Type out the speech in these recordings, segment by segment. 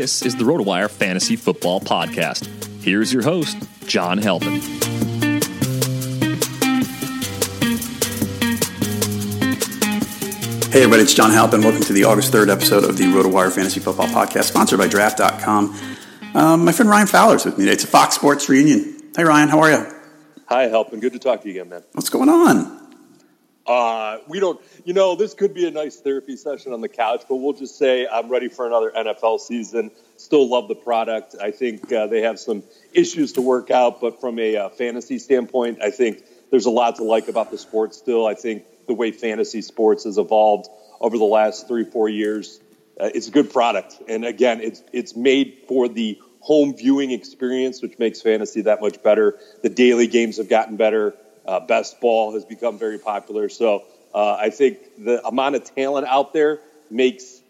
This is the RotoWire Fantasy Football Podcast. Here's your host, John Halpin. Hey, everybody, it's John Halpin. Welcome to the August 3rd episode of the RotoWire Fantasy Football Podcast, sponsored by Draft.com. Um, my friend Ryan Fowler's with me today. It's a Fox Sports reunion. Hey, Ryan, how are you? Hi, Halpin. Good to talk to you again, man. What's going on? Uh, we don't, you know, this could be a nice therapy session on the couch, but we'll just say I'm ready for another NFL season. Still love the product. I think uh, they have some issues to work out, but from a uh, fantasy standpoint, I think there's a lot to like about the sport still. I think the way fantasy sports has evolved over the last three, four years, uh, it's a good product. And again, it's it's made for the home viewing experience, which makes fantasy that much better. The daily games have gotten better. Uh, best ball has become very popular. So uh, I think the amount of talent out there makes.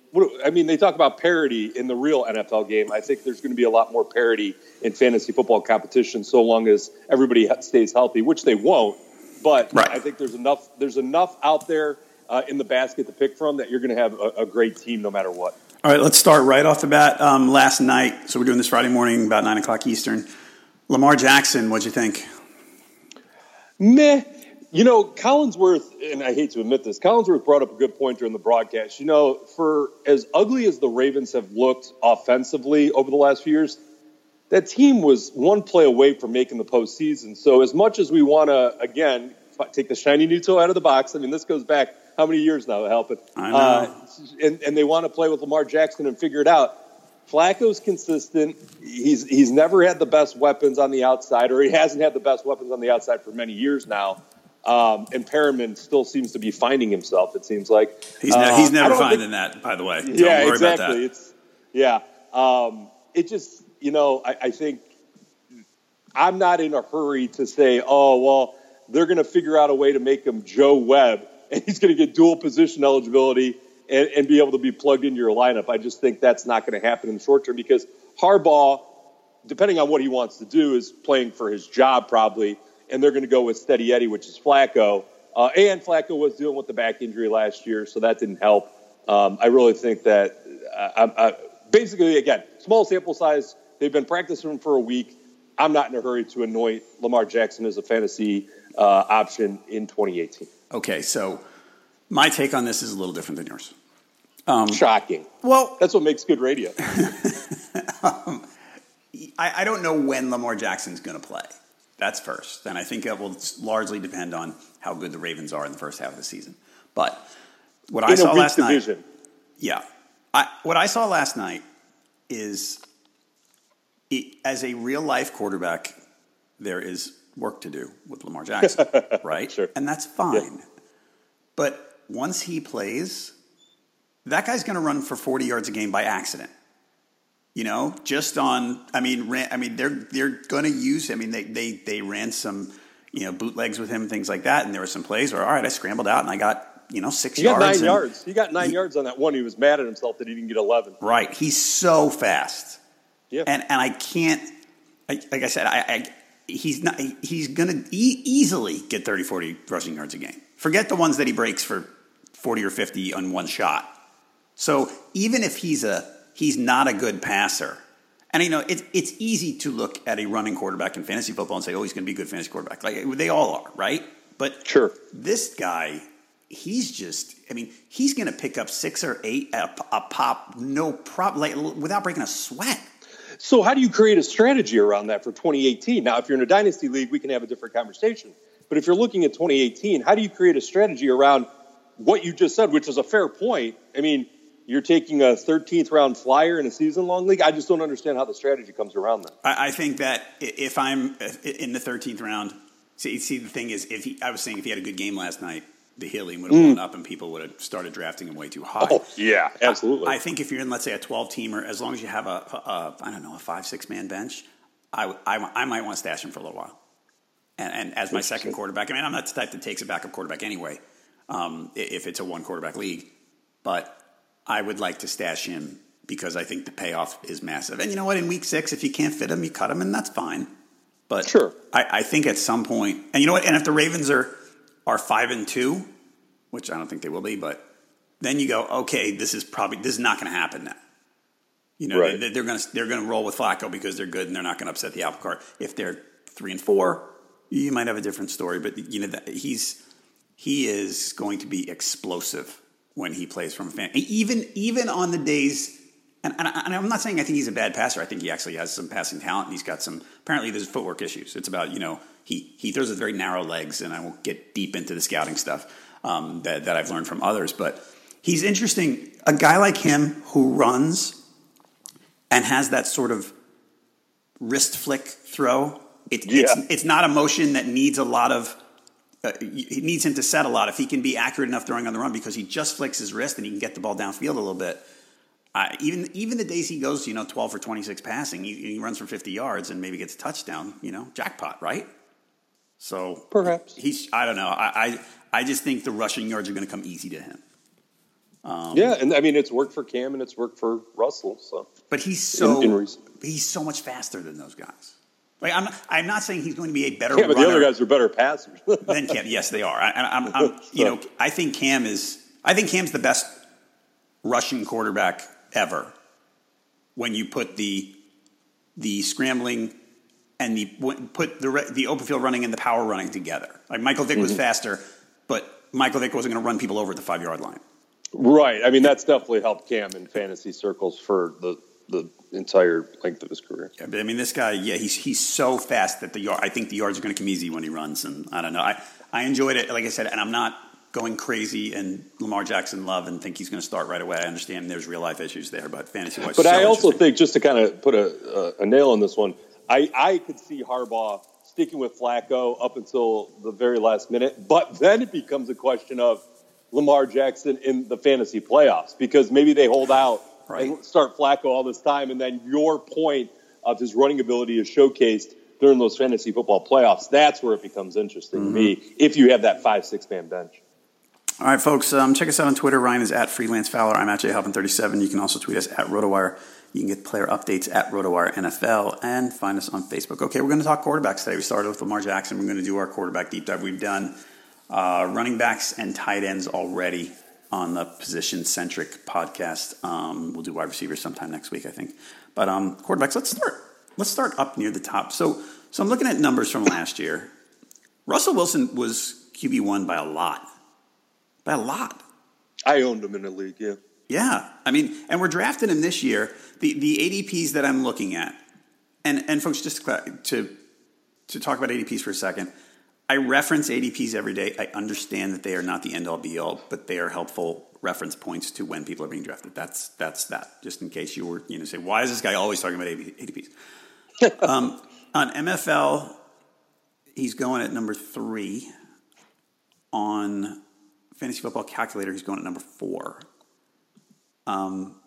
I mean, they talk about parity in the real NFL game. I think there's going to be a lot more parity in fantasy football competition so long as everybody stays healthy, which they won't. But Right. I think there's enough. There's enough out there uh, in the basket to pick from that you're going to have a, a great team no matter what. All right, let's start right off the bat. Um, last night, so we're doing this Friday morning, about 9 o'clock Eastern. Lamar Jackson, what'd you think? Meh. You know, Collinsworth, and I hate to admit this, Collinsworth brought up a good point during the broadcast. You know, for as ugly as the Ravens have looked offensively over the last few years, that team was one play away from making the postseason. So, as much as we want to, again, take the shiny new toy out of the box, I mean, this goes back how many years now, Halpin? I know. Uh, and, and they want to play with Lamar Jackson and figure it out. Flacco's consistent. He's he's never had the best weapons on the outside, or he hasn't had the best weapons on the outside for many years now. Um, and Perriman still seems to be finding himself. It seems like He's, ne- Uh, he's never finding think- that, by the way. Don't yeah, worry exactly. about that. It's yeah. Um, it just you know I, I think I'm not in a hurry to say oh well they're going to figure out a way to make him Joe Webb and he's going to get dual position eligibility and, and be able to be plugged into your lineup. I just think that's not going to happen in the short term because Harbaugh, depending on what he wants to do, is playing for his job probably, and they're going to go with Steady Eddie, which is Flacco. Uh, and Flacco was dealing with the back injury last year, so that didn't help. Um, I really think that I, I, basically, again, small sample size. They've been practicing for a week. I'm not in a hurry to anoint Lamar Jackson as a fantasy uh, option in 2018. Okay, so my take on this is a little different than yours. Um, Shocking. Well, that's what makes good radio. um, I, I, don't know when Lamar Jackson's going to play. That's first. And I think that will largely depend on how good the Ravens are in the first half of the season. But what in I saw last division. night. Yeah. I, what I saw last night is it, as a real life quarterback, there is work to do with Lamar Jackson, right? Sure. And that's fine. Yeah. But once he plays, that guy's going to run for 40 yards a game by accident. You know, just on. I mean, ran, I mean, they're they're going to use. I mean, they they they ran some, you know, bootlegs with him, things like that, and there were some plays where all right, I scrambled out and I got you know six he yards. Got nine yards. He got nine he, yards on that one. He was mad at himself that he didn't get eleven. Right. He's so fast. Yeah. And and I can't. I, like I said, I, I he's not. He's going to e- easily get 30, 40 rushing yards a game. Forget the ones that he breaks for forty or fifty on one shot. So even if he's a he's not a good passer, and you know it's it's easy to look at a running quarterback in fantasy football and say, oh, he's going to be a good fantasy quarterback. Like they all are, right? But sure, this guy, he's just. I mean, he's going to pick up six or eight a, a pop, no problem, like without breaking a sweat. So how do you create a strategy around that for 2018? Now, if you're in a dynasty league, we can have a different conversation. But if you're looking at 2018, how do you create a strategy around what you just said, which is a fair point? I mean, you're taking a 13th round flyer in a season long league. I just don't understand how the strategy comes around that. I, think that if I'm in the 13th round, see, see the thing is, if he, I was saying if he had a good game last night, the helium would have blown mm. up and people would have started drafting him way too high. Oh, yeah, absolutely. I, I think if you're in, let's say, a 12 teamer, as long as you have a, a, a I don't know, a five, six man bench, I, I, I might want to stash him for a little while. And, and as my second quarterback, I mean, I'm not the type that takes a backup quarterback anyway, um, if it's a one quarterback league. But I would like to stash him because I think the payoff is massive. And you know what? In week six, if you can't fit him, you cut him, and that's fine. But sure, I, I think at some point, and you know what? And if the Ravens are are five and two, which I don't think they will be, but then you go, okay, this is probably this is not going to happen now. You know, right. they, are going to they're going to roll with Flacco because they're good and they're not going to upset the apple cart. If they're three and four, you might have a different story. But you know, that he's he is going to be explosive when he plays from a fan. Even even on the days, and, and, I, am not saying I think he's a bad passer. I think he actually has some passing talent, and he's got some. Apparently, there's footwork issues. It's about you know he he throws with very narrow legs, and I won't get deep into the scouting stuff um, that that I've learned from others, but he's interesting. A guy like him who runs and has that sort of wrist flick throw. It, yeah. it's, it's not a motion that needs a lot of uh, he needs him to set a lot. If he can be accurate enough throwing on the run, because he just flicks his wrist and he can get the ball downfield a little bit. Uh, even even the days he goes, you know, twelve for twenty six passing, he, he, runs for fifty yards and maybe gets a touchdown. You know, jackpot, right? So perhaps he's. I don't know. I I, I just think the rushing yards are going to come easy to him. Um, yeah, and I mean it's worked for Cam and it's worked for Russell. So, but he's so in, in he's so much faster than those guys. Like I'm, I'm not saying he's going to be a better. Yeah, but the other guys are better passers than Cam. Yes, they are. I, I'm, I'm, you know, I think Cam is. I think Cam's the best rushing quarterback ever. When you put the the scrambling and the put the the open field running and the power running together. Like Michael Vick was mm-hmm. faster, but Michael Vick wasn't going to run people over at the five yard line. Right. I mean, that's definitely helped Cam in fantasy circles for the the entire length of his career. Yeah, but I mean, this guy, yeah, he's he's so fast that the yard. I think the yards are going to come easy when he runs, and I don't know. I I enjoyed it, like I said, and I'm not going crazy and Lamar Jackson love and think he's going to start right away. I understand there's real life issues there, but fantasy wise. But so I also think just to kind of put a, a, a nail on this one, I I could see Harbaugh sticking with Flacco up until the very last minute, but then it becomes a question of Lamar Jackson in the fantasy playoffs because maybe they hold out right. start Flacco all this time, and then your point of his running ability is showcased during those fantasy football playoffs. That's where it becomes interesting mm-hmm. to me if you have that five six man bench. All right, folks, um, check us out on Twitter. Ryan is at Freelance Fowler. I'm at jhalpin37. You can also tweet us at RotoWire. You can get player updates at RotoWire NFL and find us on Facebook. Okay, we're going to talk quarterbacks today. We started with Lamar Jackson. We're going to do our quarterback deep dive. We've done uh, running backs and tight ends already. On the position centric podcast. Um, we'll do wide receivers sometime next week, I think. But um, quarterbacks, let's start. Let's start up near the top. So, so I'm looking at numbers from last year. Russell Wilson was QB one by a lot, by a lot. I owned him in the league. Yeah. Yeah, I mean, and we're drafting him this year. The the ADPs that I'm looking at, and and folks, just to to, to talk about ADPs for a second. I reference ADPs every day. I understand that they are not the end all be all, but they are helpful reference points to when people are being drafted. That's that's that. Just in case you were you know say why is this guy always talking about ADPs? um, on MFL, he's going at number three. On Fantasy Football Calculator, he's going at number four. Um,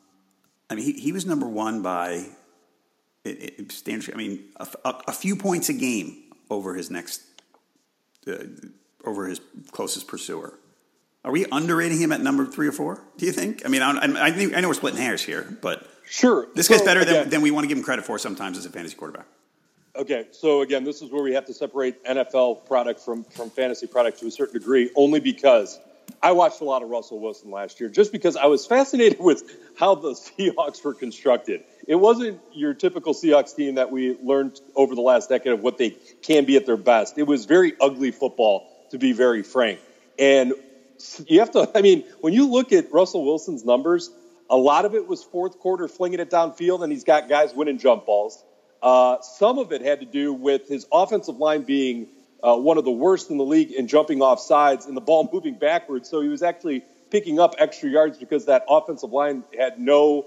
I mean, he, he was number one by it, it, standard. I mean, a, a, a few points a game over his next uh, over his closest pursuer. Are we underrating him at number three or four? Do you think? I mean, I, I, I know we're splitting hairs here, but sure, this guy's better again, than, than we want to give him credit for sometimes as a fantasy quarterback. Okay, so again, this is where we have to separate NFL product from from fantasy product to a certain degree, only because I watched a lot of Russell Wilson last year, just because I was fascinated with how the Seahawks were constructed. It wasn't your typical Seahawks team that we learned over the last decade of what they can be at their best. It was very ugly football, to be very frank. And you have to, I mean, when you look at Russell Wilson's numbers, a lot of it was fourth quarter flinging it downfield, and he's got guys winning jump balls. Uh, some of it had to do with his offensive line being uh, one of the worst in the league in jumping off sides and the ball moving backwards. So he was actually picking up extra yards because that offensive line had no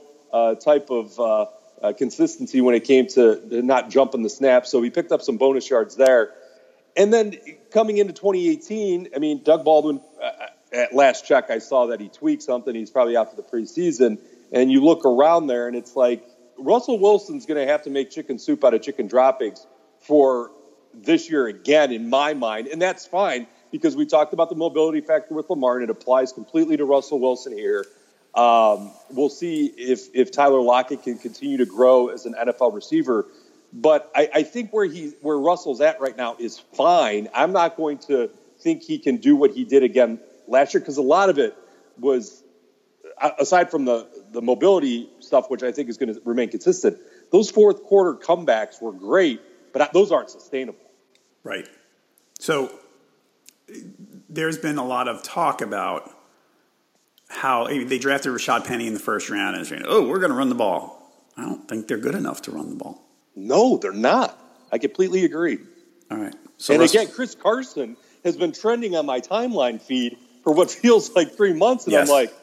type of uh, uh, consistency when it came to not jumping the snap. So he picked up some bonus yards there. And then coming into 2018, I mean, Doug Baldwin, uh, at last check, I saw that he tweaked something. He's probably out for the preseason. And you look around there, and it's like Russell Wilson's going to have to make chicken soup out of chicken droppings for this year again, in my mind. And that's fine because we talked about the mobility factor with Lamar, and it applies completely to Russell Wilson here. Um, we'll see if, if Tyler Lockett can continue to grow as an NFL receiver. But I, I think where he where Russell's at right now is fine. I'm not going to think he can do what he did again last year because a lot of it was aside from the the mobility stuff, which I think is going to remain consistent. Those fourth quarter comebacks were great, but those aren't sustainable. Right. So there's been a lot of talk about how they drafted Rashad Penny in the first round and saying, "Oh, we're going to run the ball." I don't think they're good enough to run the ball. No, they're not. I completely agree. All right. So and again, Chris Carson has been trending on my timeline feed for what feels like three months, and yes. I'm like,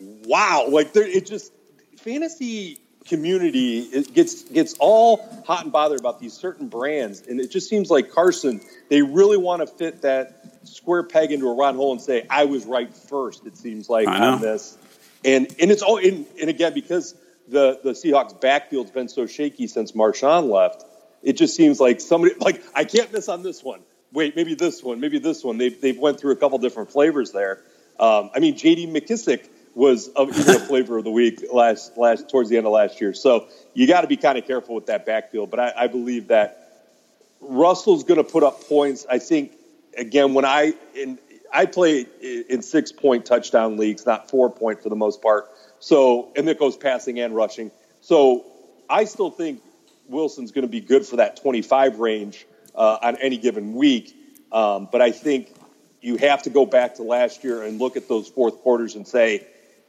wow, like it just fantasy community it gets gets all hot and bothered about these certain brands, and it just seems like Carson they really want to fit that square peg into a round hole and say I was right first. It seems like on this, and and it's all and, and again because the the Seahawks backfield's been so shaky since Marshawn left, it just seems like somebody like I can't miss on this one. Wait, maybe this one, maybe this one. They've they've went through a couple different flavors there. Um, I mean, J.D. McKissic was a, even a flavor of the week last last towards the end of last year. So you got to be kind of careful with that backfield. But I, I believe that Russell's going to put up points. I think again when I in I play in six point touchdown leagues, not four point for the most part. So and it goes passing and rushing. So I still think Wilson's going to be good for that 25 range uh, on any given week. Um, but I think you have to go back to last year and look at those fourth quarters and say,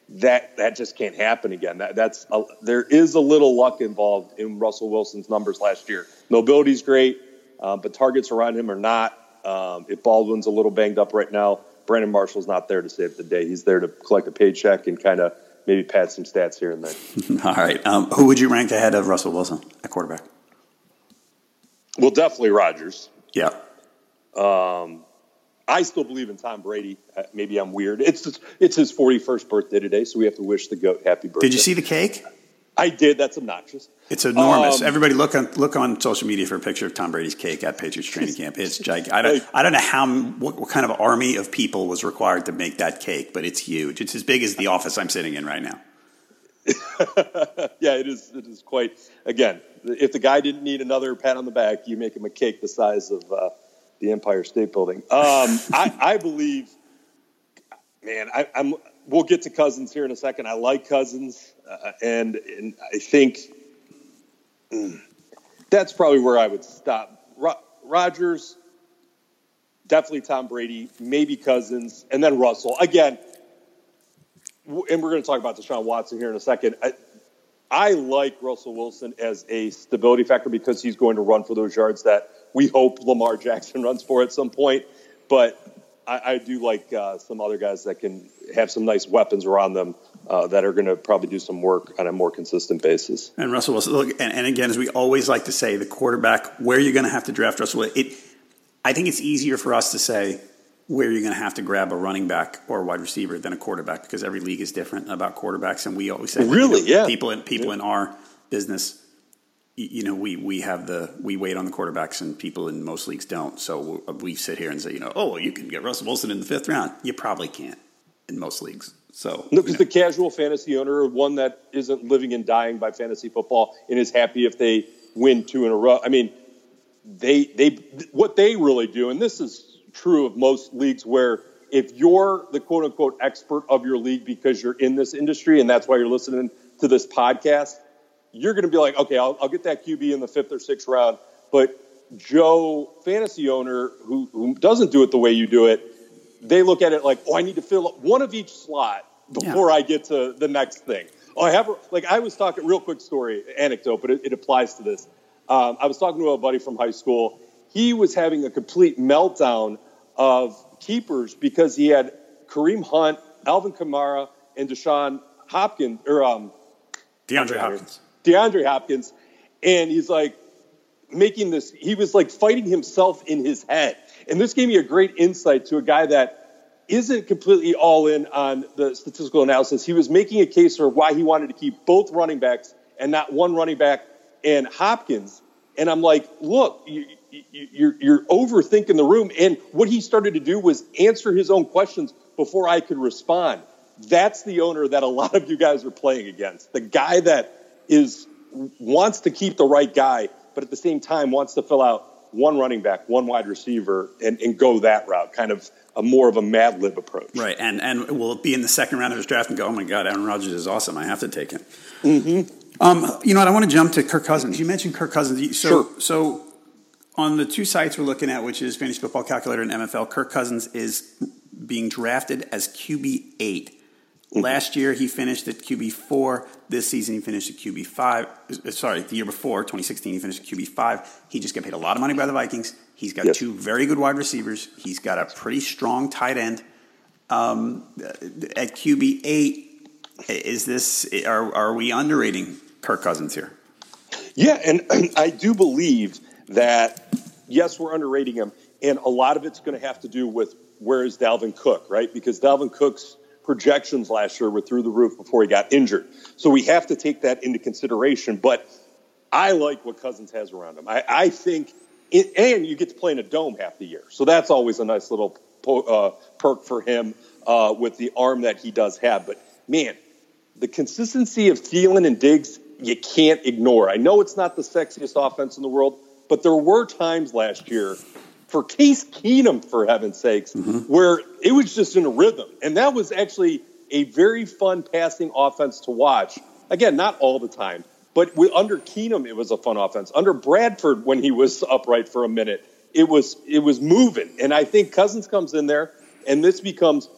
that that just can't happen again. That, that's a, there is a little luck involved in Russell Wilson's numbers last year. Mobility's great, uh, but targets around him are not. Um, if Baldwin's a little banged up right now, Brandon Marshall's not there to save the day. He's there to collect a paycheck and kind of maybe pad some stats here and there. All right. Um, who would you rank ahead of Russell Wilson at quarterback? Well, definitely Rodgers. Yeah. Um, I still believe in Tom Brady. Uh, maybe I'm weird. It's it's his 41st birthday today, so we have to wish the goat happy birthday. Did you see the cake? I did. That's obnoxious. It's enormous. Um, Everybody look on look on social media for a picture of Tom Brady's cake at Patriots training camp. It's gigantic. I don't, I don't know how what, what, kind of army of people was required to make that cake, but it's huge. It's as big as the office I'm sitting in right now. yeah, it is. It is quite. Again, if the guy didn't need another pat on the back, you make him a cake the size of. Uh, the Empire State Building. Um, I, I, believe, man, I, am we'll get to Cousins here in a second. I like Cousins, uh, and, and I think mm, that's probably where I would stop. Ro- Rodgers, definitely Tom Brady, maybe Cousins, and then Russell. Again, and we're going to talk about Deshaun Watson here in a second. I, I like Russell Wilson as a stability factor because he's going to run for those yards that we hope Lamar Jackson runs for at some point. But I, I do like uh, some other guys that can have some nice weapons around them uh, that are going to probably do some work on a more consistent basis. And Russell Wilson, look, and, and again, as we always like to say, the quarterback, where you're going to have to draft Russell, it, I think it's easier for us to say where you're going to have to grab a running back or a wide receiver than a quarterback because every league is different about quarterbacks, and we always say, really, you know, yeah, people in people yeah. in our business you know, we, we have the we wait on the quarterbacks, and people in most leagues don't. So we sit here and say, you know, oh, you can get Russell Wilson in the fifth round. You probably can't in most leagues. So no, because you know. the casual fantasy owner, one that isn't living and dying by fantasy football, and is happy if they win two in a row. I mean, they they what they really do, and this is true of most leagues, where if you're the quote unquote expert of your league because you're in this industry, and that's why you're listening to this podcast you're going to be like, okay, I'll, I'll, get that QB in the fifth or sixth round. But Joe, fantasy owner who, who doesn't do it the way you do it, they look at it like, oh, I need to fill up one of each slot before yeah. I get to the next thing. Oh, I have, like, I was talking, real quick story, anecdote, but it, it applies to this. Um, I was talking to a buddy from high school. He was having a complete meltdown of keepers because he had Kareem Hunt, Alvin Kamara, and Deshaun Hopkins, or um, DeAndre Hopkins. DeAndre Hopkins, and he's like making this. He was like fighting himself in his head, and this gave me a great insight to a guy that isn't completely all in on the statistical analysis. He was making a case for why he wanted to keep both running backs and not one running back and Hopkins. And I'm like, look, you, you're, you're overthinking the room. And what he started to do was answer his own questions before I could respond. That's the owner that a lot of you guys are playing against. The guy that is wants to keep the right guy, but at the same time wants to fill out one running back, one wide receiver, and, and go that route, kind of a more of a Mad Lib approach. Right, and and will be in the second round of his draft and go, oh my God, Aaron Rodgers is awesome. I have to take him. Mm-hmm. Um, you know what? I want to jump to Kirk Cousins. You mentioned Kirk Cousins. So, sure. so on the two sites we're looking at, which is Fantasy Football Calculator and MFL, Kirk Cousins is being drafted as QB eight. Mm-hmm. Last year he finished at QB four. This season he finished at QB five. Uh, sorry, the year before, 2016, he finished at QB five. He just got paid a lot of money by the Vikings. He's got yes. two very good wide receivers. He's got a pretty strong tight end. Um, at QB eight, is this are are we underrating Kirk Cousins here? Yeah, and I do believe that yes, we're underrating him, and a lot of it's going to have to do with where is Dalvin Cook, right? Because Dalvin Cook's projections last year were through the roof before he got injured. So we have to take that into consideration. But I like what Cousins has around him. I, I think, it, and you get to play in a dome half the year. So that's always a nice little uh, perk for him uh, with the arm that he does have. But man, the consistency of Thielen and Diggs, you can't ignore. I know it's not the sexiest offense in the world, but there were times last year for Case Keenum, for heaven's sakes, mm-hmm. where it was just in a rhythm. And that was actually a very fun passing offense to watch. Again, not all the time, but with, under Keenum, it was a fun offense. Under Bradford, when he was upright for a minute, it was it was moving. And I think Cousins comes in there, and this becomes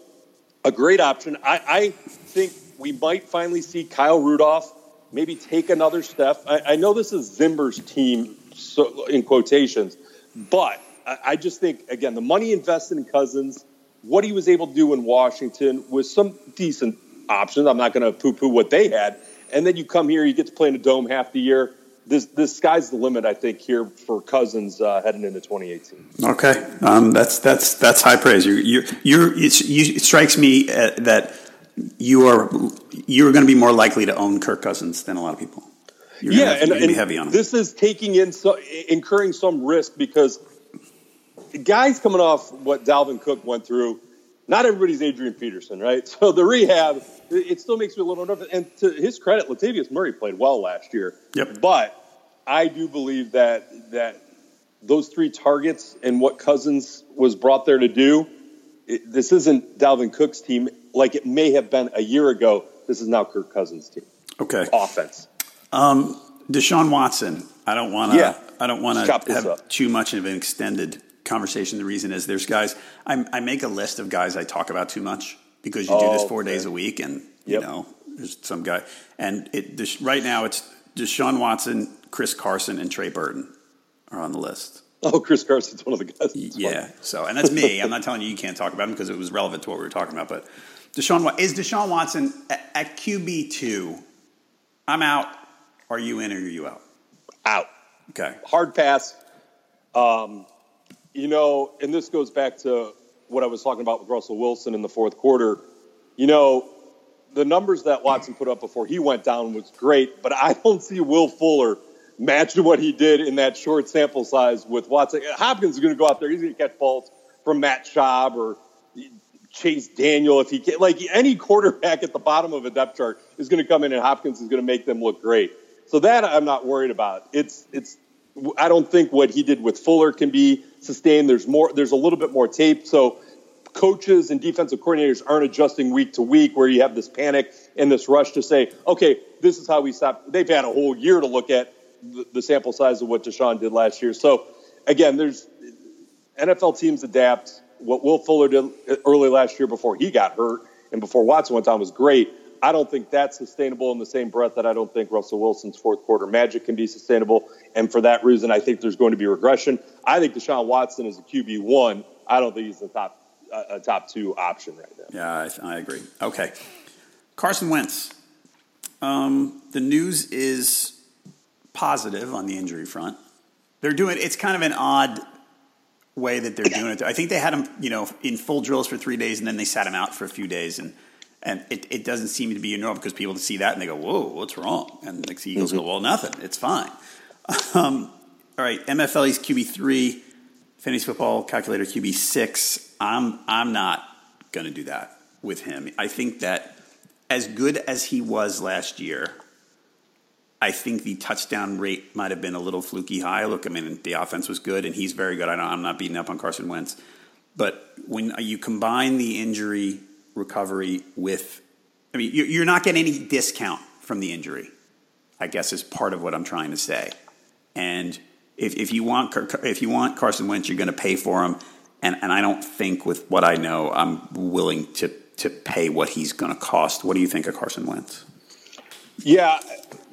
a great option. I, I think we might finally see Kyle Rudolph maybe take another step. I, I know this is Zimmer's team, so, in quotations, but I just think again the money invested in Cousins, what he was able to do in Washington was some decent options. I'm not going to poo-poo what they had, and then you come here, you get to play in a dome half the year. This, this sky's the limit, I think, here for Cousins uh, heading into 2018. Okay, um, that's that's that's high praise. You you you it strikes me uh, that you are you are going to be more likely to own Kirk Cousins than a lot of people. You're yeah, have, and, and heavy on him. this is taking in so, incurring some risk because guys coming off what Dalvin Cook went through, not everybody's Adrian Peterson, right? So the rehab, it still makes me a little nervous. And to his credit, Latavius Murray played well last year. Yep. But I do believe that that those three targets and what Cousins was brought there to do, it, this isn't Dalvin Cook's team like it may have been a year ago. This is now Kirk Cousins' team. Okay. Offense. Um, Deshaun Watson. I don't want to. Yeah. I don't want to have up. too much of an extended conversation. The reason is there's guys. I, I, make a list of guys I talk about too much because you oh, do this four okay. days a week, and you know there's some guy. And it this, right now it's Deshaun Watson, Chris Carson, and Trey Burton are on the list. Oh, Chris Carson's one of the guys. yeah. So, and that's me. I'm not telling you you can't talk about him because it was relevant to what we were talking about. But Deshaun is Deshaun Watson at, at QB two. I'm out. Are you in or are you out? Out. Okay. Hard pass. Um, you know, and this goes back to what I was talking about with Russell Wilson in the fourth quarter. You know, the numbers that Watson put up before he went down was great, but I don't see Will Fuller matching what he did in that short sample size with Watson. Hopkins is going to go out there. He's going to catch balls from Matt Schaub or Chase Daniel if he can. Like any quarterback at the bottom of a depth chart is going to come in and Hopkins is going to make them look great. So that I'm not worried about. It's it's I don't think what he did with Fuller can be sustained. There's more. There's a little bit more tape. So coaches and defensive coordinators aren't adjusting week to week where you have this panic and this rush to say, okay, this is how we stop. They've had a whole year to look at the, the sample size of what Deshaun did last year. So again, there's NFL teams adapt. What Will Fuller did early last year before he got hurt and before Watson went down was great. I don't think that's sustainable in the same breath that I don't think Russell Wilson's fourth quarter magic can be sustainable. And for that reason, I think there's going to be regression. I think Deshaun Watson is a QB one. I don't think he's the top a top two option right now. Yeah, I, I agree. Okay, Carson Wentz. Um, the news is positive on the injury front. They're doing it's kind of an odd way that they're doing it. I think they had him, you know, in full drills for three days, and then they sat him out for a few days, and and it, it doesn't seem to be normal because people see that and they go, "Whoa, what's wrong?" And the Eagles mm-hmm. go, "Well, nothing. It's fine." Um, all right, MFL he's QB three, fantasy football calculator QB six. I'm I'm not going to do that with him. I think that as good as he was last year, I think the touchdown rate might have been a little fluky high. Look, I mean, the offense was good, and he's very good. I am not beating up on Carson Wentz, but when you combine the injury recovery with, I mean, you're not getting any discount from the injury. I guess is part of what I'm trying to say. And if, if you want if you want Carson Wentz, you're going to pay for him. And and I don't think with what I know, I'm willing to to pay what he's going to cost. What do you think of Carson Wentz? Yeah,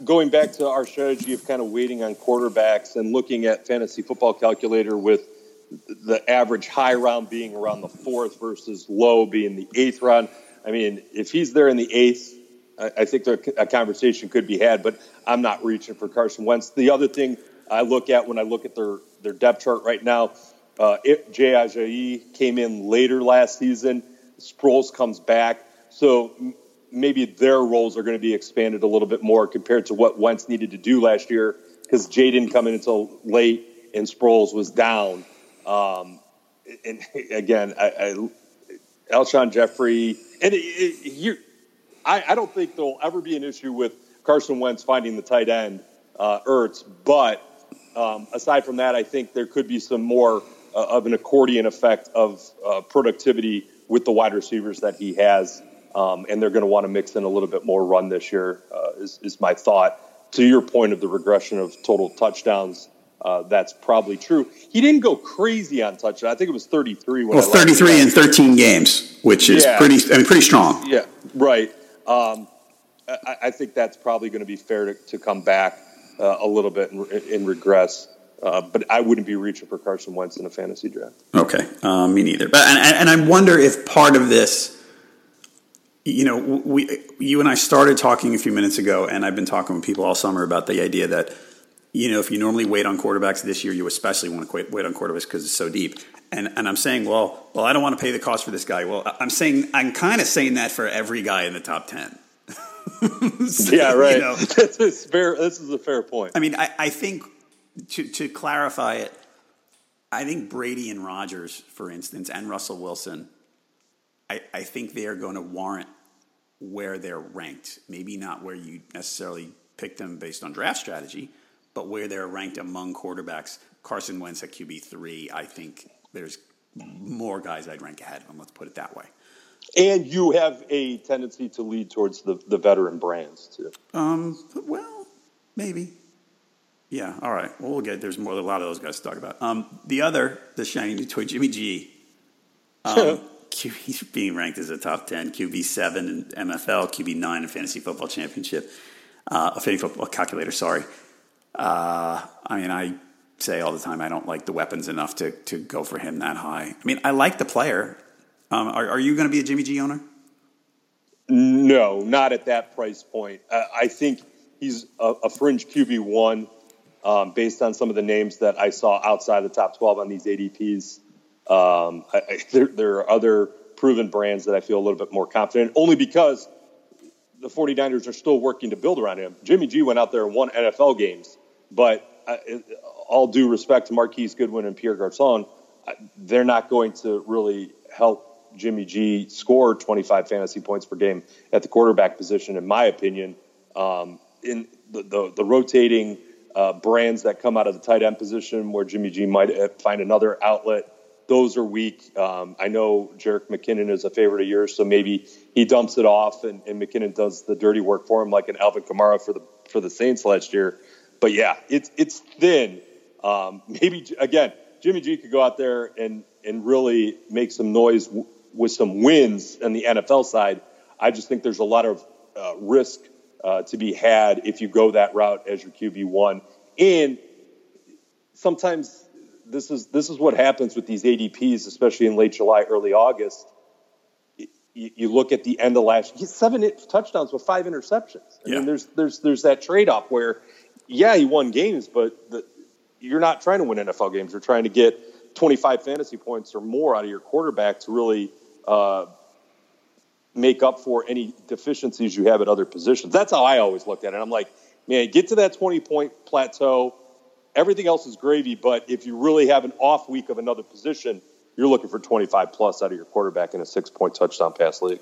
going back to our strategy of kind of waiting on quarterbacks and looking at fantasy football calculator with the average high round being around the fourth versus low being the eighth round. I mean, if he's there in the eighth, I, I think there, a conversation could be had, but I'm not reaching for Carson Wentz. The other thing I look at when I look at their, their depth chart right now, uh, Jay Ajayi came in later last season. Sproles comes back. So maybe their roles are going to be expanded a little bit more compared to what Wentz needed to do last year because Jay didn't come in until late and Sproles was down. Um, and again, I, I, Alshon Jeffery, and it, it, I, I, don't think there'll ever be an issue with Carson Wentz finding the tight end, uh, Ertz. But um, aside from that, I think there could be some more uh, of an accordion effect of uh, productivity with the wide receivers that he has. Um, and they're going to want to mix in a little bit more run this year, uh, is, is my thought. To your point of the regression of total touchdowns, uh, that's probably true. He didn't go crazy on touchdown. I think it was 33. well, 33 in 13 games, which is yeah. pretty, I mean, pretty strong. Yeah, right. Um, I, I, think that's probably going to be fair to, to come back uh, a little bit and, and regress. Uh, but I wouldn't be reaching for Carson Wentz in a fantasy draft. Okay, um, me neither. But and, and I wonder if part of this you know, we, you and I started talking a few minutes ago, and I've been talking with people all summer about the idea that, you know, if you normally wait on quarterbacks this year, you especially want to wait on quarterbacks because it's so deep. And, and I'm saying, well, well, I don't want to pay the cost for this guy. Well, I'm saying, I'm kind of saying that for every guy in the top 10. so, yeah, right. You know, this, is fair, this is a fair point. I mean, I, I think to, to clarify it, I think Brady and Rodgers, for instance, and Russell Wilson, I, I think they are going to warrant where they're ranked. Maybe not where you necessarily pick them based on draft strategy, but where they're ranked among quarterbacks. Carson Wentz at QB three, I think there's more guys I'd rank ahead of him. Let's put it that way. And you have a tendency to lead towards the, the veteran brands too. Um, well, maybe. Yeah. All right. Well, we'll get there's more a lot of those guys to talk about. Um, the other, the shiny new toy, Jimmy G. Um, he's being ranked as a top ten QB seven in MFL, QB nine in fantasy football championship, uh, a fantasy football calculator. Sorry. Uh, I mean, I say all the time I don't like the weapons enough to to go for him that high. I mean, I like the player. Um, are, are, you going to be a Jimmy G owner? No, not at that price point. Uh, I think he's a, a fringe QB one um, based on some of the names that I saw outside the top 12 on these ADPs. Um, I, I, there, there, are other proven brands that I feel a little bit more confident, only because the 49ers are still working to build around him. Jimmy G went out there and won NFL games, but uh, all due respect to Marquise Goodwin and Pierre Garcon, uh, they're not going to really help Jimmy G score 25 fantasy points per game at the quarterback position, in my opinion. Um, in the, the, the rotating uh, brands that come out of the tight end position where Jimmy G might find another outlet, those are weak. Um, I know Jerick McKinnon is a favorite of yours, so maybe he dumps it off and, and McKinnon does the dirty work for him, like an Alvin Kamara for the for the Saints last year. But yeah, it's it's thin. Um, maybe again, Jimmy G could go out there and and really make some noise with some wins on the NFL side. I just think there's a lot of uh, risk uh, to be had if you go that route as your QB one. And sometimes this is this is what happens with these ADPs, especially in late July, early August. You, you look at the end of last year, seven touchdowns with five interceptions. I yeah. mean, there's there's there's that trade off where, yeah, he won games, but the, you're not trying to win NFL games. You're trying to get 25 fantasy points or more out of your quarterback to really uh, make up for any deficiencies you have at other positions. That's how I always looked at it. I'm like, man, get to that 20 point plateau. Everything else is gravy, but if you really have an off week of another position, you're looking for 25 plus out of your quarterback in a six point touchdown pass league.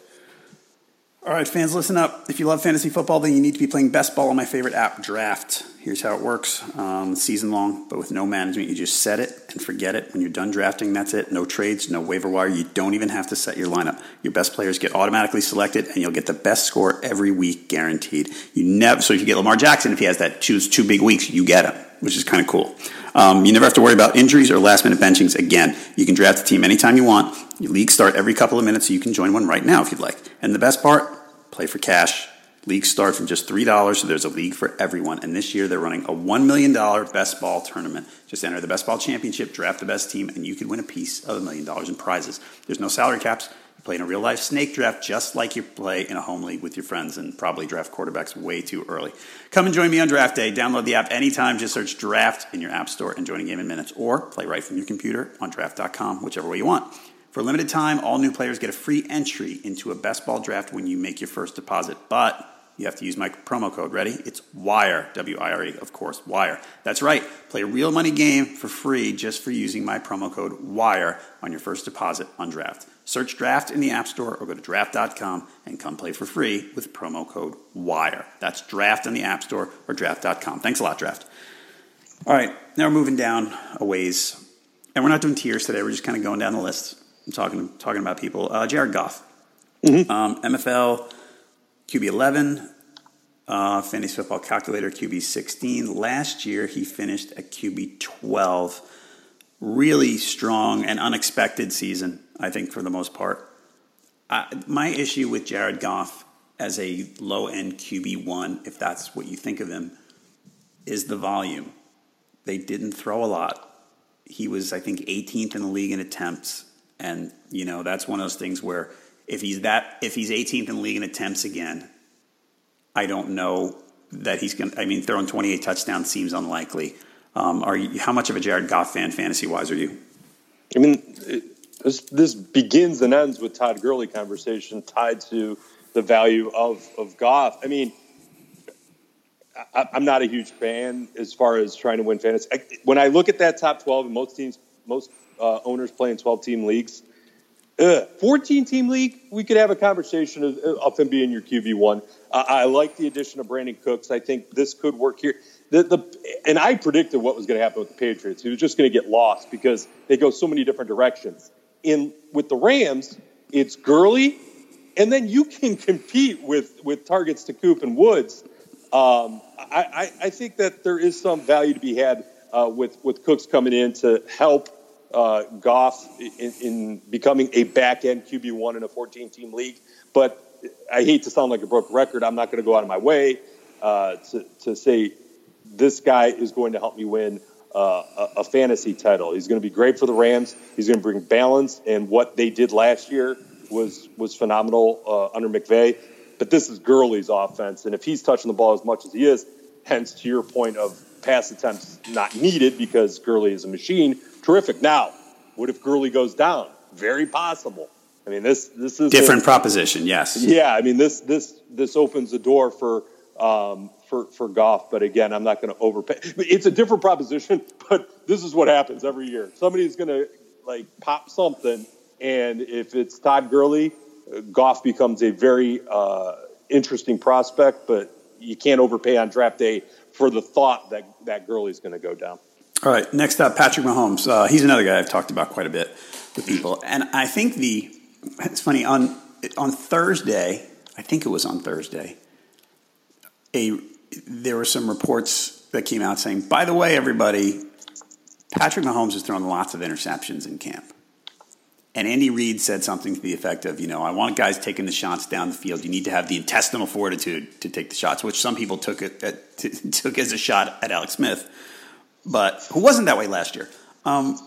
All right, fans, listen up. If you love fantasy football, then you need to be playing best ball on my favorite app, Draft. Here's how it works um, season long, but with no management. You just set it and forget it. When you're done drafting, that's it. No trades, no waiver wire. You don't even have to set your lineup. Your best players get automatically selected, and you'll get the best score every week, guaranteed. You never. So if you get Lamar Jackson, if he has that choose two big weeks, you get him, which is kind of cool. Um, you never have to worry about injuries or last minute benchings again. You can draft a team anytime you want. Your leagues start every couple of minutes, so you can join one right now if you'd like. And the best part, play for cash. Leagues start from just $3, so there's a league for everyone. And this year they're running a $1 million best ball tournament. Just enter the best ball championship, draft the best team, and you could win a piece of a million dollars in prizes. There's no salary caps. Play in a real life snake draft just like you play in a home league with your friends and probably draft quarterbacks way too early. Come and join me on draft day. Download the app anytime. Just search draft in your app store and join a game in minutes or play right from your computer on draft.com, whichever way you want. For a limited time, all new players get a free entry into a best ball draft when you make your first deposit. But you have to use my promo code. Ready? It's WIRE, W I R E, of course, WIRE. That's right. Play a real money game for free just for using my promo code WIRE on your first deposit on draft. Search draft in the App Store or go to draft.com and come play for free with promo code WIRE. That's draft in the App Store or draft.com. Thanks a lot, draft. All right, now we're moving down a ways. And we're not doing tiers today, we're just kind of going down the list. I'm talking talking about people. Uh, Jared Goff, mm-hmm. um, MFL QB 11, uh, fantasy football calculator QB 16. Last year he finished at QB 12. Really strong and unexpected season, I think, for the most part. Uh, my issue with Jared Goff as a low end QB one, if that's what you think of him, is the volume. They didn't throw a lot. He was, I think, 18th in the league in attempts. And, you know, that's one of those things where if he's that if he's 18th in the league in attempts again, I don't know that he's going to, I mean, throwing 28 touchdowns seems unlikely. Um, are you, how much of a Jared Goff fan fantasy wise are you? I mean, it, this, this begins and ends with Todd Gurley conversation tied to the value of, of Goff. I mean, I, am not a huge fan as far as trying to win fantasy. I, when I look at that top 12, and most teams, most uh, owners play in 12 team leagues. Uh, 14 team league, we could have a conversation of, of him being your QB one. Uh, I like the addition of Brandin Cooks. I think this could work here. The, the and I predicted what was going to happen with the Patriots. He was just going to get lost because they go so many different directions. In with the Rams, it's Gurley, and then you can compete with with targets to Coop and Woods. Um, I, I, I, think that there is some value to be had uh, with with Cooks coming in to help uh, Goff in, in, becoming a back end QB one in a 14 team league. But I hate to sound like a broken record. I'm not going to go out of my way uh, to to say this guy is going to help me win uh, a, a, fantasy title. He's going to be great for the Rams. He's going to bring balance, and what they did last year was was phenomenal uh, under McVay. But this is Gurley's offense, and if he's touching the ball as much as he is, hence to your point of pass attempts not needed because Gurley is a machine. Terrific. Now, what if Gurley goes down? Very possible. I mean, this this is different a, proposition. Yes. Yeah. I mean, this this this opens the door for um, for for Goff. But again, I'm not going to overpay. It's a different proposition, but this is what happens every year. Somebody's going to like pop something, and if it's Todd Gurley, Goff becomes a very uh, interesting prospect. But you can't overpay on draft day for the thought that that Gurley's going to go down. All right, next up, Patrick Mahomes. Uh, he's another guy I've talked about quite a bit with people, and I think the it's funny on on Thursday. I think it was on Thursday a there were some reports that came out saying, by the way, everybody, Patrick Mahomes has thrown lots of interceptions in camp. And Andy Reid said something to the effect of, you know, I want guys taking the shots down the field. You need to have the intestinal fortitude to take the shots, which some people took it t- took as a shot at Alex Smith, but who wasn't that way last year. Um,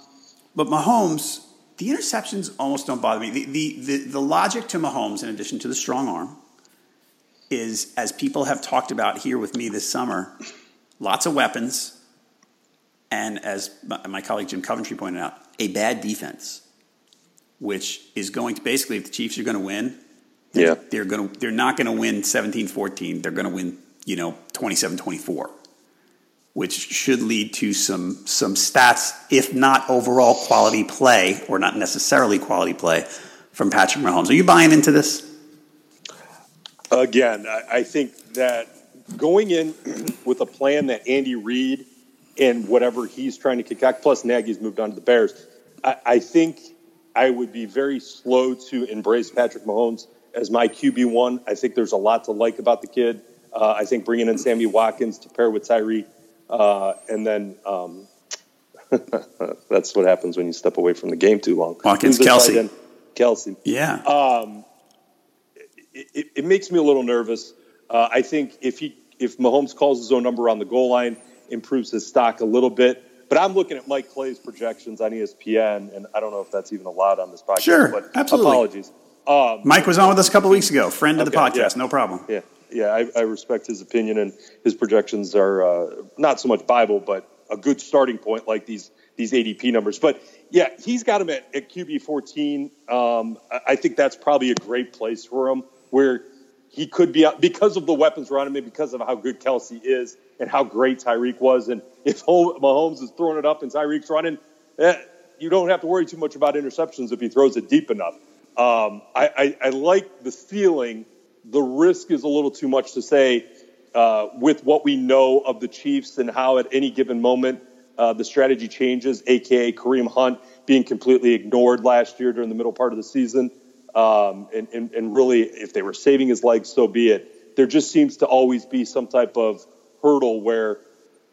but Mahomes, the interceptions almost don't bother me. The, the, the, the logic to Mahomes, in addition to the strong arm, is, as people have talked about here with me this summer, lots of weapons, and as my colleague Jim Coventry pointed out, a bad defense, which is going to basically, if the Chiefs are going to win, yeah. they're going to they're not going to win 17-14. They're going to win, you know, 27-24, which should lead to some some stats, if not overall quality play, or not necessarily quality play, from Patrick Mahomes. Are you buying into this? Again, I, I think that going in with a plan that Andy Reid and whatever he's trying to concoct, plus Nagy's moved on to the Bears, I, I think I would be very slow to embrace Patrick Mahomes as my QB one. I think there's a lot to like about the kid. Uh, I think bringing in Sammy Watkins to pair with Tyree, uh, and then um, that's what happens when you step away from the game too long. Watkins, Kelsey, Kelce, yeah. Um, it, it, makes me a little nervous. Uh, I think if he if Mahomes calls his own number on the goal line, improves his stock a little bit. But I'm looking at Mike Clay's projections on ESPN, and I don't know if that's even allowed on this podcast. Sure, but absolutely. Apologies. Um, Mike was on with us a couple weeks ago, friend of the podcast, yeah. no problem. Yeah, yeah, I, I, respect his opinion, and his projections are uh, not so much Bible, but a good starting point, like these these ADP numbers. But yeah, he's got him at, at QB 14. Um, I think that's probably a great place for him where he could be because of the weapons around him because of how good Kelce is and how great Tyreek was. And if Mahomes is throwing it up and Tyreek's running, eh, you don't have to worry too much about interceptions if he throws it deep enough. Um, I, I, I, like the ceiling. The risk is a little too much to say uh, with what we know of the Chiefs and how at any given moment uh, the strategy changes, aka Kareem Hunt being completely ignored last year during the middle part of the season. Um, and, and, and really, if they were saving his legs, so be it. There just seems to always be some type of hurdle where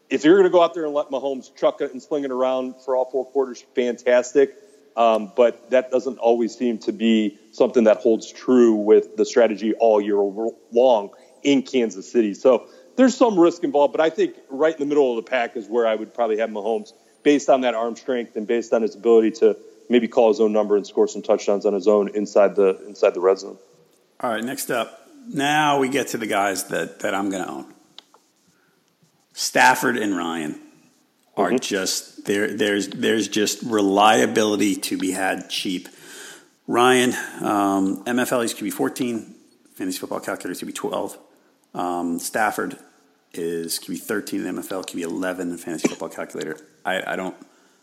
if you're going to go out there and let Mahomes chuck it and sling it around for all four quarters, fantastic. Um, but that doesn't always seem to be something that holds true with the strategy all year long in Kansas City. So there's some risk involved, but I think right in the middle of the pack is where I would probably have Mahomes based on that arm strength and based on his ability to maybe call his own number and score some touchdowns on his own inside the inside the red zone. All right, next up. Now we get to the guys that, that I'm going to own. Stafford and Ryan are mm-hmm. just there. There's there's just reliability to be had cheap. Ryan, um, MFL he's QB 14, fantasy football calculator is QB 12. Um, Stafford is QB 13 in MFL, QB 11 in fantasy football calculator. I, I don't.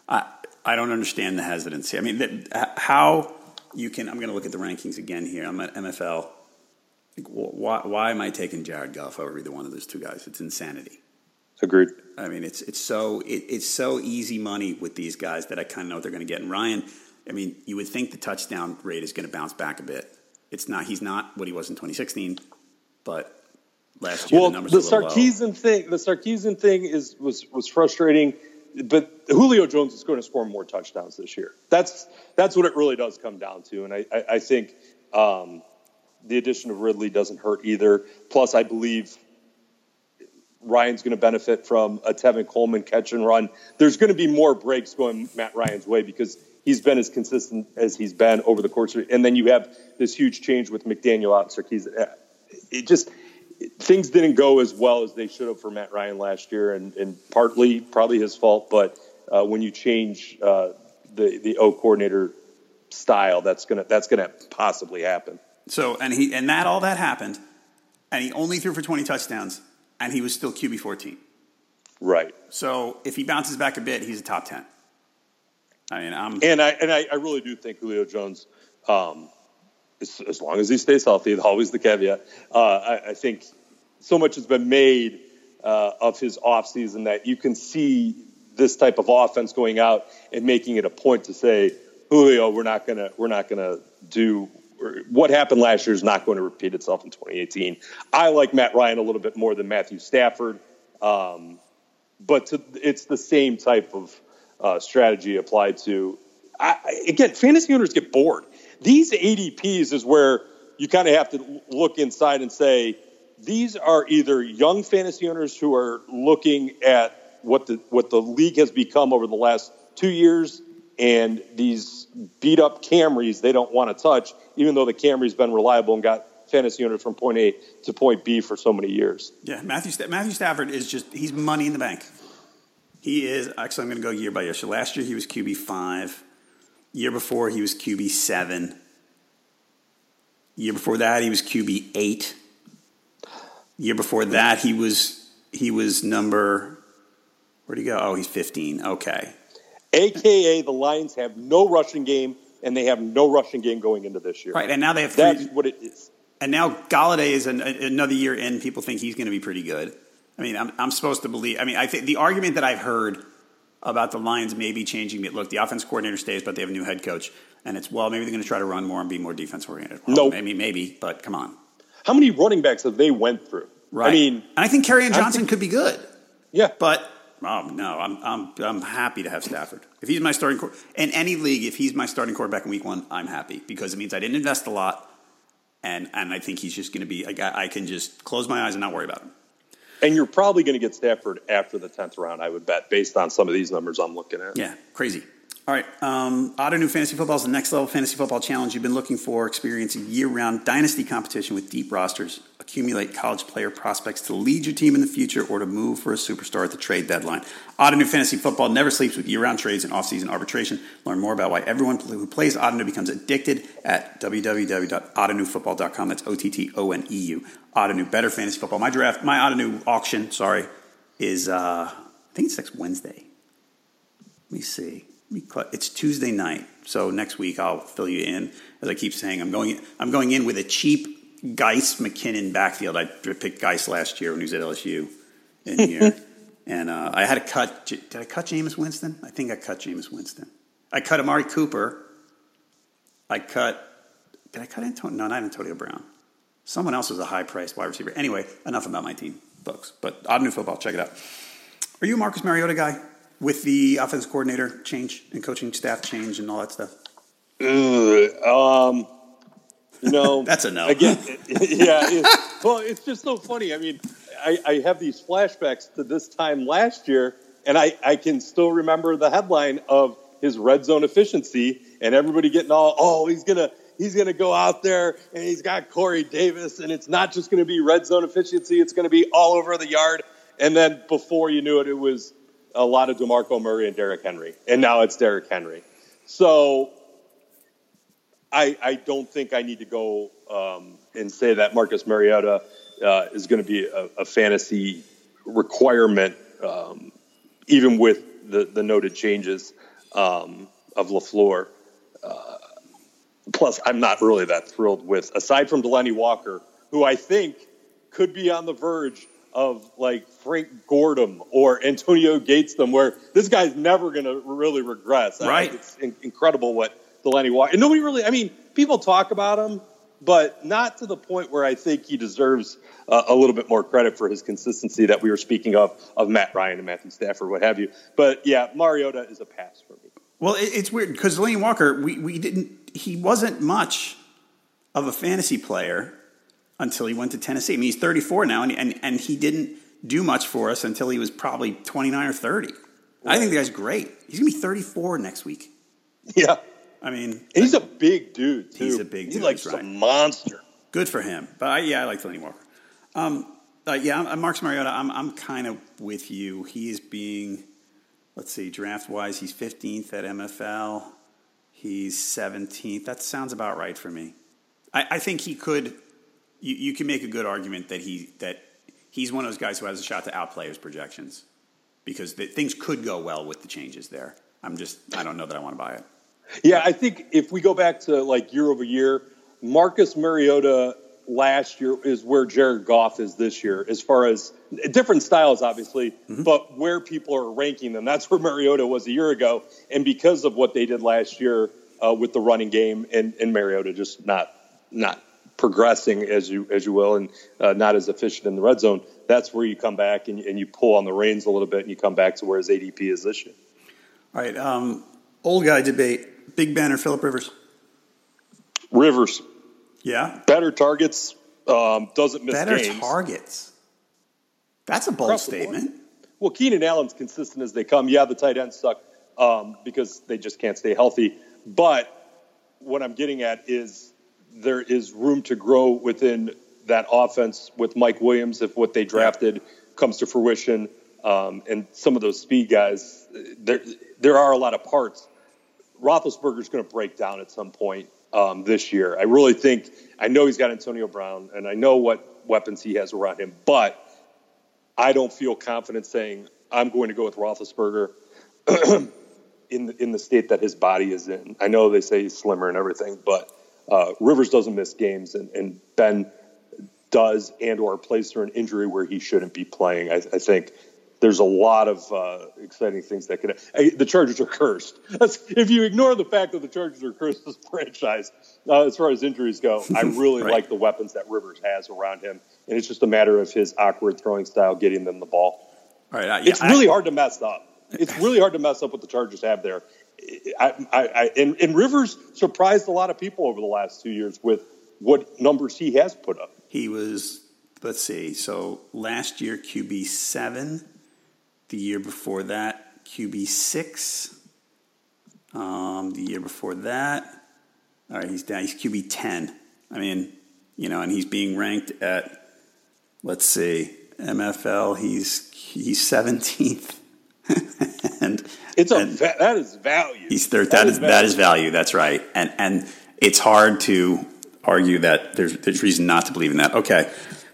I, I don't understand the hesitancy. I mean, that, how you can. I'm going to look at the rankings again here. I'm at MFL. Why, why am I taking Jared Goff over either one of those two guys? It's insanity. Agreed. I mean, it's it's so it, it's so easy money with these guys that I kind of know what they're going to get. And Ryan, I mean, you would think the touchdown rate is going to bounce back a bit. It's not. He's not what he was in 2016, but last year well, the numbers the are a little Sarkisian low. thing, the Sarkisian thing is was was frustrating, but Julio Jones is going to score more touchdowns this year. That's that's what it really does come down to, and I I, I think um, the addition of Ridley doesn't hurt either. Plus, I believe Ryan's going to benefit from a Tevin Coleman catch and run. There's going to be more breaks going Matt Ryan's way because he's been as consistent as he's been over the course of. And then you have this huge change with McDaniel out and Sarkisian. It just things didn't go as well as they should have for Matt Ryan last year, and, and partly probably his fault. But uh, when you change uh, the the O coordinator style, that's gonna that's gonna possibly happen. So and he and that all that happened, and he only threw for 20 touchdowns, and he was still QB 14. Right. So if he bounces back a bit, he's a top 10. I mean, I'm And I and I, I really do think Julio Jones, um, as, as long as he stays healthy, always the caveat. Uh, I, I think so much has been made uh, of his offseason that you can see this type of offense going out and making it a point to say, Julio, we're not gonna we're not gonna do what happened last year is not going to repeat itself in 2018. I like Matt Ryan a little bit more than Matthew Stafford, um, but to, it's the same type of uh, strategy applied to. I, again, fantasy owners get bored. These ADPs is where you kind of have to look inside and say these are either young fantasy owners who are looking at what the what the league has become over the last two years, and these beat up Camrys they don't want to touch, even though the Camry's been reliable and got fantasy owners from point A to point B for so many years. yeah. Matthew Matthew Stafford is just he's money in the bank. He is actually. I'm going to go year by year. So last year he was QB five. Year before he was QB seven. Year before that he was QB eight. Year before that he was he was number. Where'd he go? Oh, he's 15. Okay. AKA the Lions have no rushing game and they have no rushing game going into this year. Right, and now they have three. That's what it is. And now Golladay is an, another year in. People think he's going to be pretty good. I mean, I'm, I'm supposed to believe. I mean, I think the argument that I've heard about the Lions maybe changing it. Look, the offense coordinator stays, but they have a new head coach, and it's well, maybe they're going to try to run more and be more defense oriented. Well, Nope. maybe, maybe, but come on, How many running backs have they went through? right? I mean, and I think Kerryon Johnson think- could be good, yeah. but oh no, I'm I'm I'm happy to have Stafford. If he's my starting quar- in any league, if he's my starting quarterback in week one, I'm happy because it means I didn't invest a lot, and and I think he's just going to be. Like, I, I can just close my eyes and not worry about him. And you're probably going to get Stafford after the 10th round, I would bet, based on some of these numbers I'm looking at. Yeah, crazy. All right, um, Ottoneu Fantasy Football is the next level fantasy football challenge you've been looking for. Experience year-round dynasty competition with deep rosters. Accumulate college player prospects to lead your team in the future or to move for a superstar at the trade deadline. Ottoneu Fantasy Football never sleeps with year-round trades and off-season arbitration. Learn more about why everyone who plays New becomes addicted at www.ottoneufootball.com. That's O-T-T-O-N-E-U. Ottoneu, better fantasy football. My draft, my Ottoneu auction, sorry, is uh, I think it's next Wednesday. Let me see. It's Tuesday night, so next week I'll fill you in. As I keep saying, I'm going. I'm going in with a cheap Guice McKinnon backfield. I picked Guice last year when he was at LSU in here, and uh, I had to cut. Did I cut Jameis Winston? I think I cut Jameis Winston. I cut Amari Cooper. I cut. Did I cut Antonio? No, not Antonio Brown. Someone else was a high priced wide receiver. Anyway, enough about my team, folks. But Ottoneu football. Check it out. Are you a Marcus Mariota guy with the offensive coordinator change and coaching staff change and all that stuff? Ugh, um, you know, That's a no. Again, yeah. Well, it's just so funny. I mean, I, I have these flashbacks to this time last year, and I, I can still remember the headline of his red zone efficiency, and everybody getting all, oh, he's gonna he's gonna go out there and he's got Corey Davis, and it's not just gonna be red zone efficiency; it's gonna be all over the yard. And then before you knew it, it was a lot of Demarco Murray and Derrick Henry, and now it's Derrick Henry. So I, I don't think I need to go um, and say that Marcus Mariota uh, is going to be a, a fantasy requirement, um, even with the, the noted changes um, of LaFleur. Uh, plus, I'm not really that thrilled with, aside from Delanie Walker, who I think could be on the verge of like Frank Gordon or Antonio Gateston, where this guy's never going to really regress. I Right. think it's in- incredible what Delanie Walker. And nobody really, I mean, people talk about him, but not to the point where I think he deserves uh, a little bit more credit for his consistency that we were speaking of, of Matt Ryan and Matthew Stafford, what have you. But yeah, Mariota is a pass for me. Well, it, it's weird because Delanie Walker, we, we didn't, he wasn't much of a fantasy player until he went to Tennessee. I mean, he's 34 now, and, and, and he didn't do much for us until he was probably 29 or 30. I think the guy's great. He's going to be 34 next week. Yeah. I mean, he's a big dude, too. He's a big dude. He's like right. a monster. Good for him. But I, yeah, I like Lenny Walker. Um, uh, yeah, I'm, Marcus Mariota, I'm, I'm kind of with you. He is being, let's see, draft wise, he's 15th at MFL. He's 17th. That sounds about right for me. I, I think he could. You, you can make a good argument that he that he's one of those guys who has a shot to outplay his projections because the, things could go well with the changes there. I'm just I don't know that I want to buy it. Yeah, I think if we go back to like year over year, Marcus Mariota last year is where Jared Goff is this year, as far as different styles, obviously, mm-hmm. but where people are ranking them. That's where Mariota was a year ago, and because of what they did last year uh, with the running game, and, and Mariota just not not progressing as you as you will, and uh, not as efficient in the red zone. That's where you come back and, and you pull on the reins a little bit, and you come back to where his ADP is this year. All right, um, old guy debate: Big Ben or Philip Rivers? Rivers. Yeah. Better targets. Um, doesn't miss Better games. targets. That's a bold Across statement. Well, Keenan Allen's consistent as they come. Yeah, the tight ends suck um, because they just can't stay healthy. But what I'm getting at is there is room to grow within that offense with Mike Williams if what they drafted comes to fruition. Um, and some of those speed guys, there there are a lot of parts. Roethlisberger's going to break down at some point um, this year. I really think I know he's got Antonio Brown, and I know what weapons he has around him, but I don't feel confident saying I'm going to go with Roethlisberger in the, in the state that his body is in. I know they say he's slimmer and everything, but uh, Rivers doesn't miss games, and, and Ben does and or plays through an injury where he shouldn't be playing. I, I think there's a lot of uh, exciting things that could. the Chargers are cursed. That's, if you ignore the fact that the Chargers are cursed as franchise, uh, as far as injuries go, I really right. like the weapons that Rivers has around him, and it's just a matter of his awkward throwing style getting them the ball. All right, yeah, it's really I, hard to mess up. It's really hard to mess up what the Chargers have there. I, I, and, and Rivers surprised a lot of people over the last two years with what numbers he has put up. He was, let's see, so last year QB seven the year before that, QB six. Um, the year before that, all right, he's down. He's QB ten. I mean, you know, and he's being ranked at, let's see, MFL. He's he's seventeenth. and it's a and that is value. He's third. That, that is, is that is value. That's right. And and it's hard to argue that there's there's reason not to believe in that. Okay.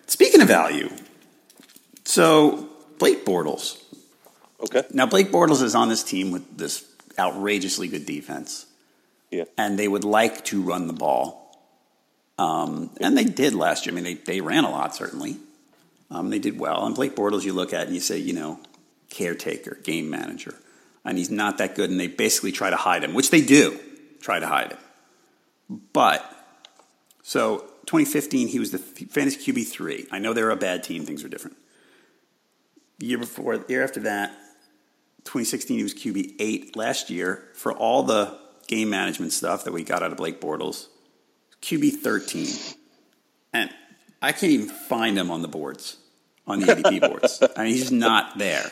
Speaking of value, so Blake Bortles Okay. Now Blake Bortles is on this team with this outrageously good defense. Yeah. And they would like to run the ball. Um, and they did last year. I mean, they, they ran a lot, certainly. Um, they did well. And Blake Bortles, you look at and you say, you know, caretaker, game manager. And he's not that good. And they basically try to hide him, which they do try to hide him. But, so 2015, he was the fantasy QB3. I know they're a bad team, things are different. Year before, the year after that, 2016, he was QB eight. Last year, for all the game management stuff that we got out of Blake Bortles, QB 13. And I can't even find him on the boards, on the ADP boards. I mean, he's not there.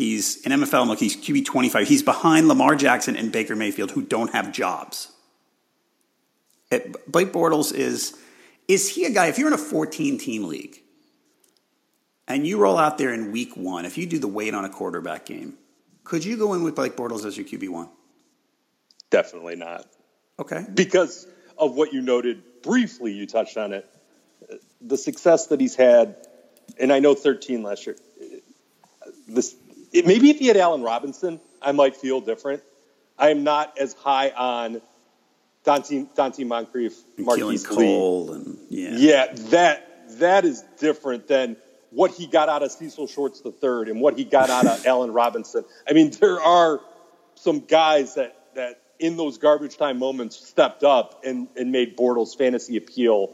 He's in MFL. Look, he's QB 25. He's behind Lamar Jackson and Baker Mayfield, who don't have jobs. Blake Bortles is is he a guy? If you're in a 14 team league and you roll out there in week one, if you do the weight on a quarterback game, could you go in with Blake Bortles as your QB1? Definitely not. Okay. Because of what you noted briefly, you touched on it. The success that he's had, and I know 13 last year. This it, maybe if he had Allen Robinson, I might feel different. I am not as high on Donte, Donte Moncrief, Marquise Cole, and yeah, yeah, that that is different than what he got out of Cecil Shorts the third and what he got out of Allen Robinson. I mean, there are some guys that that in those garbage time moments stepped up and, and made Bortles' fantasy appeal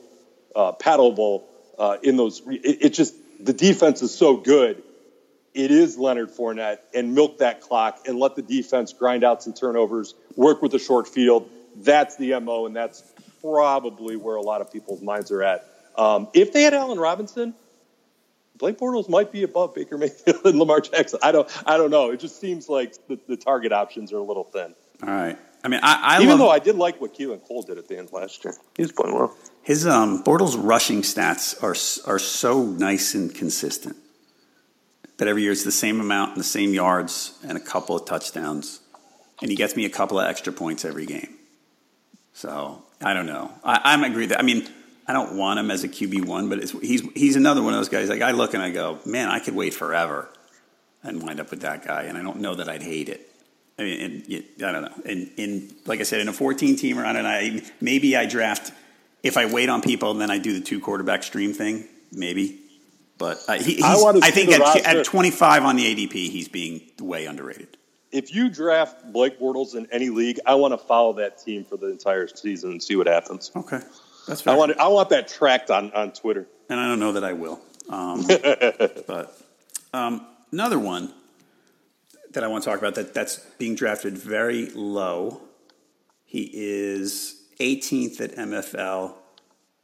uh, paddleable uh, in those. It, it, just the defense is so good. It is Leonard Fournette and milk that clock and let the defense grind out some turnovers, work with the short field. That's the mo, and that's probably where a lot of people's minds are at. Um, if they had Allen Robinson, Blake Bortles might be above Baker Mayfield and Lamar Jackson. I don't, I don't know. It just seems like the, the target options are a little thin. All right. I mean, I, I even love, though I did like what Keelan Cole did at the end last year, he was playing well. His um, Bortles rushing stats are are so nice and consistent that every year it's the same amount and the same yards and a couple of touchdowns, and he gets me a couple of extra points every game. So I don't know. I, I'm agree that I mean I don't want him as a QB one, but he's he's another one of those guys. Like I look and I go, man, I could wait forever and wind up with that guy, and I don't know that I'd hate it. I mean, and, I don't know. In, in like I said, in a 14 teamer, I don't know. Maybe I draft if I wait on people and then I do the two quarterback stream thing. Maybe, but uh, he, I, I think at, at 25 on the ADP, he's being way underrated. If you draft Blake Bortles in any league, I want to follow that team for the entire season and see what happens. Okay, that's fair. I want I want that tracked on on Twitter. And I don't know that I will. Um, but um, another one that I want to talk about that that's being drafted very low. He is 18th at MFL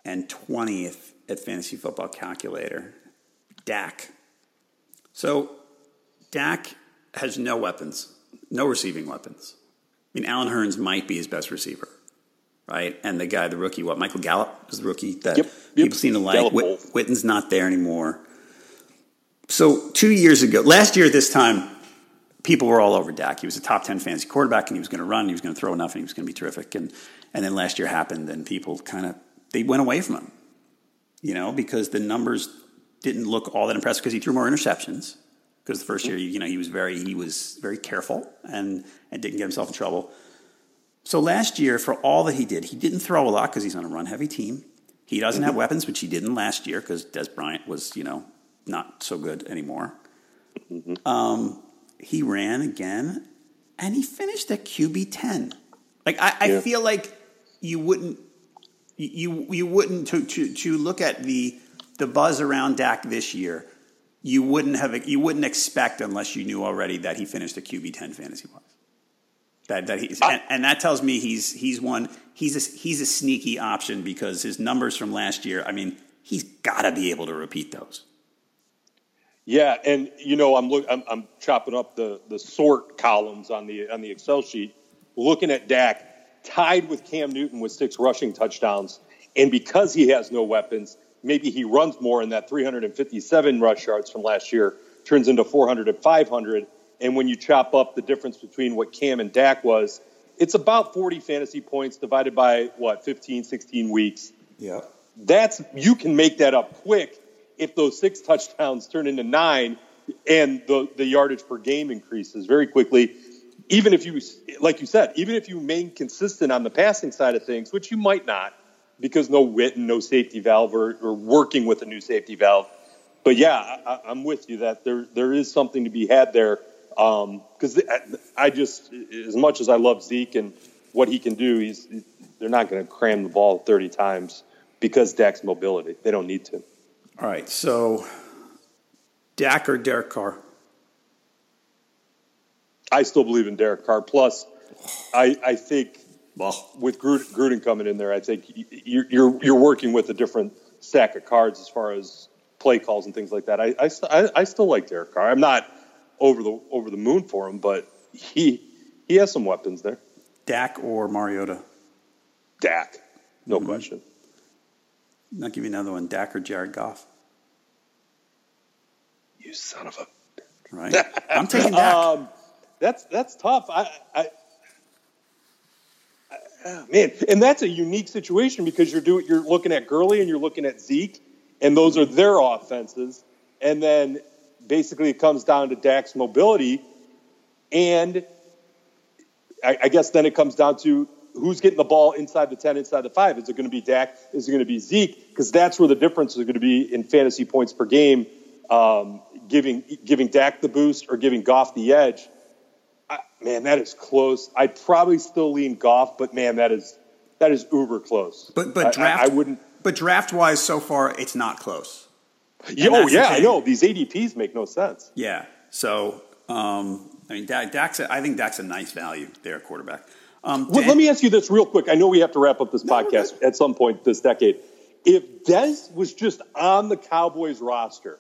and 20th at Fantasy Football Calculator. Dak. So Dak has no weapons, no receiving weapons. I mean, Allen Hurns might be his best receiver, right? And the guy, the rookie, what Michael Gallup is the rookie that yep, yep. people seem to like. Whit, Witten's not there anymore. So two years ago, last year at this time, people were all over Dak. He was a top 10 fantasy quarterback and he was going to run, he was going to throw enough, and he was going to be terrific. And, and then last year happened and people kind of, they went away from him, you know, because the numbers didn't look all that impressive because he threw more interceptions. Because the first year, you know, he was very, he was very careful and, and didn't get himself in trouble. So last year, for all that he did, he didn't throw a lot because he's on a run heavy team. He doesn't have mm-hmm. weapons, which he didn't last year because Dez Bryant was, you know, not so good anymore. Mm-hmm. Um, he ran again and he finished at QB 10. Like, I, I yeah. feel like you wouldn't. You you wouldn't to, to, to look at the the buzz around Dak this year. You wouldn't have you wouldn't expect unless you knew already that he finished a QB ten fantasy wise. That that he's and, and, that tells me he's he's one he's a, he's a sneaky option because his numbers from last year. I mean, he's got to be able to repeat those. Yeah, and you know, I'm look, I'm, I'm chopping up the the sort columns on the on the Excel sheet, looking at Dak tied with Cam Newton with six rushing touchdowns, and because he has no weapons, maybe he runs more, and that 357 rush yards from last year turns into 400 and 500. And when you chop up the difference between what Cam and Dak was, it's about 40 fantasy points divided by what 15, 16 weeks. Yeah, that's you can make that up quick if those six touchdowns turn into nine and the, the yardage per game increases very quickly, even if you, like you said, even if you remain consistent on the passing side of things, which you might not because no wit and no safety valve or, or working with a new safety valve. But yeah, I, am with you that there there is something to be had there because um, I just as much as I love Zeke and what he can do, he's they're not going to cram the ball 30 times because Dak's mobility. They don't need to. All right, so Dak or Derek Carr? I still believe in Derek Carr. Plus, I, I think well, with Gruden, Gruden, coming in there, I think you're, you're, you're working with a different stack of cards as far as play calls and things like that. I, I, I still like Derek Carr. I'm not over the over the moon for him, but he he has some weapons there. Dak or Mariota? Dak, no mm-hmm. question. I'll give you another one. Dak or Jared Goff? You son of a. Right. I'm taking Dak. Um, that's that's tough. I, I, Ah, man, and that's a unique situation because you're doing you're looking at Gurley and you're looking at Zeke, and those are their offenses, and then basically it comes down to Dak's mobility, and I, I guess then it comes down to who's getting the ball inside the 10, inside the 5? Is it going to be Dak? Is it going to be Zeke? Because that's where the difference is going to be in fantasy points per game, um, giving, giving Dak the boost or giving Goff the edge. Man, that is close. I'd probably still lean Goff, but man, that is that is uber close. But but draft, I, I wouldn't. But draft wise, so far, it's not close. Yeah, oh yeah, I know these ADPs make no sense. Yeah, so um, I mean, Dak's. I think Dak's a nice value there, quarterback. Um, well, let me ask you this real quick. I know we have to wrap up this no, podcast at some point this decade. If Dez was just on the Cowboys roster,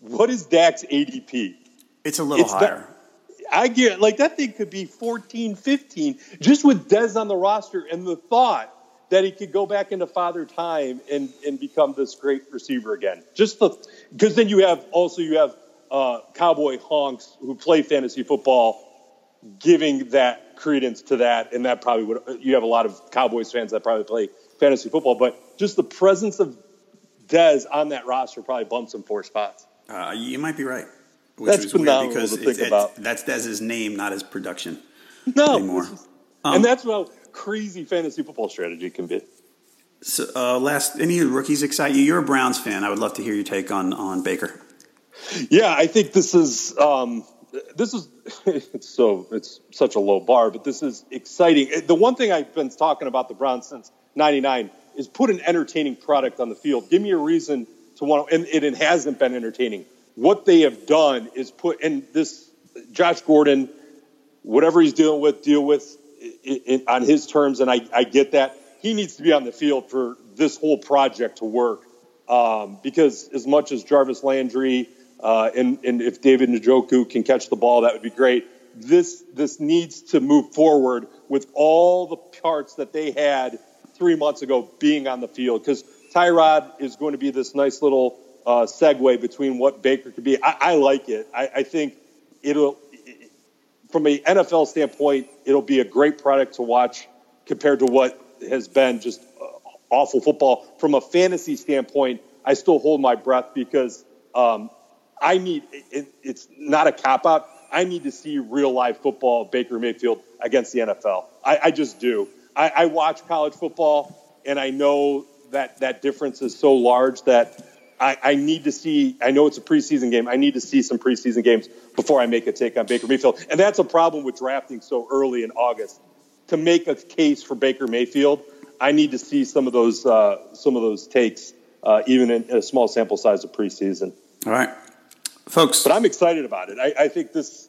what is Dak's ADP? It's a little it's higher. I get like that thing could be 14, 15, just with Dez on the roster and the thought that he could go back into father time and, and become this great receiver again. Just the because then you have also you have uh, cowboy honks who play fantasy football giving that credence to that, and that probably would you have a lot of Cowboys fans that probably play fantasy football, but just the presence of Dez on that roster probably bumps him four spots. Uh, you might be right. Which that's phenomenal because to think about. That's Dez's name, not his production. No, anymore. Um, and that's how crazy fantasy football strategy can be. So, uh, last, any rookies excite you? You're a Browns fan. I would love to hear your take on on Baker. Yeah, I think this is um, this is it's so it's such a low bar, but this is exciting. The one thing I've been talking about the Browns since '99 is put an entertaining product on the field. Give me a reason to want, to, and it hasn't been entertaining. What they have done is put in this Josh Gordon, whatever he's dealing with, deal with it, it, on his terms, and I, I get that he needs to be on the field for this whole project to work. Um, because as much as Jarvis Landry uh, and, and if David Njoku can catch the ball, that would be great. This this needs to move forward with all the parts that they had three months ago being on the field because Tyrod is going to be this nice little uh, segue between what Baker could be. I, I like it. I, I, think it'll, from an NFL standpoint, it'll be a great product to watch compared to what has been just uh, awful football. From a fantasy standpoint, I still hold my breath because um, I need it, it's not a cop out. I need to see real live football Baker Mayfield against the NFL. I, I just do. I, I watch college football and I know that that difference is so large that I, I, need to see. I know it's a preseason game. I need to see some preseason games before I make a take on Baker Mayfield, and that's a problem with drafting so early in August. To make a case for Baker Mayfield, I need to see some of those uh, some of those takes, uh, even in a small sample size of preseason. All right, folks. But I'm excited about it. I, I think this.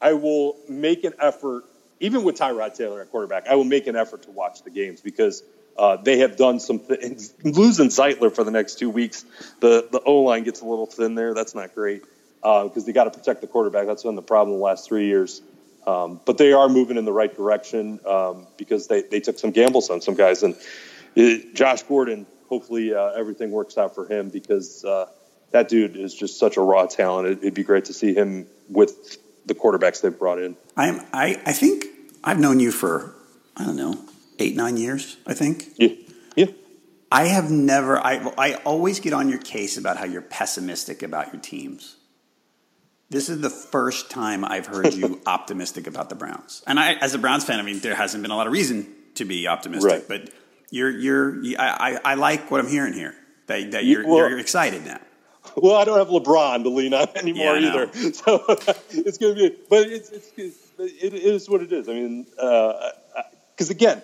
I will make an effort, even with Tyrod Taylor at quarterback. I will make an effort to watch the games because uh, they have done some things. Losing Zeitler for the next two weeks, the the O line gets a little thin there. That's not great because uh, they got to protect the quarterback. That's been the problem the last three years. Um, but they are moving in the right direction um, because they, they took some gambles on some guys. And it, Josh Gordon, hopefully uh, everything works out for him because uh, that dude is just such a raw talent. It, would be great to see him with the quarterbacks they've brought in. I'm, I, I think I've known you for, I don't know, eight, nine years, I think. Yeah. Yeah. I have never, I, I always get on your case about how you're pessimistic about your teams. This is the first time I've heard you optimistic about the Browns. And I, as a Browns fan, I mean, there hasn't been a lot of reason to be optimistic, right. but you're, you're, I, I, like what I'm hearing here that, that you're, well, you're excited now. Well, I don't have LeBron to lean on anymore yeah, either, so it's going to be. But it's, it's it is what it is. I mean, because uh, again,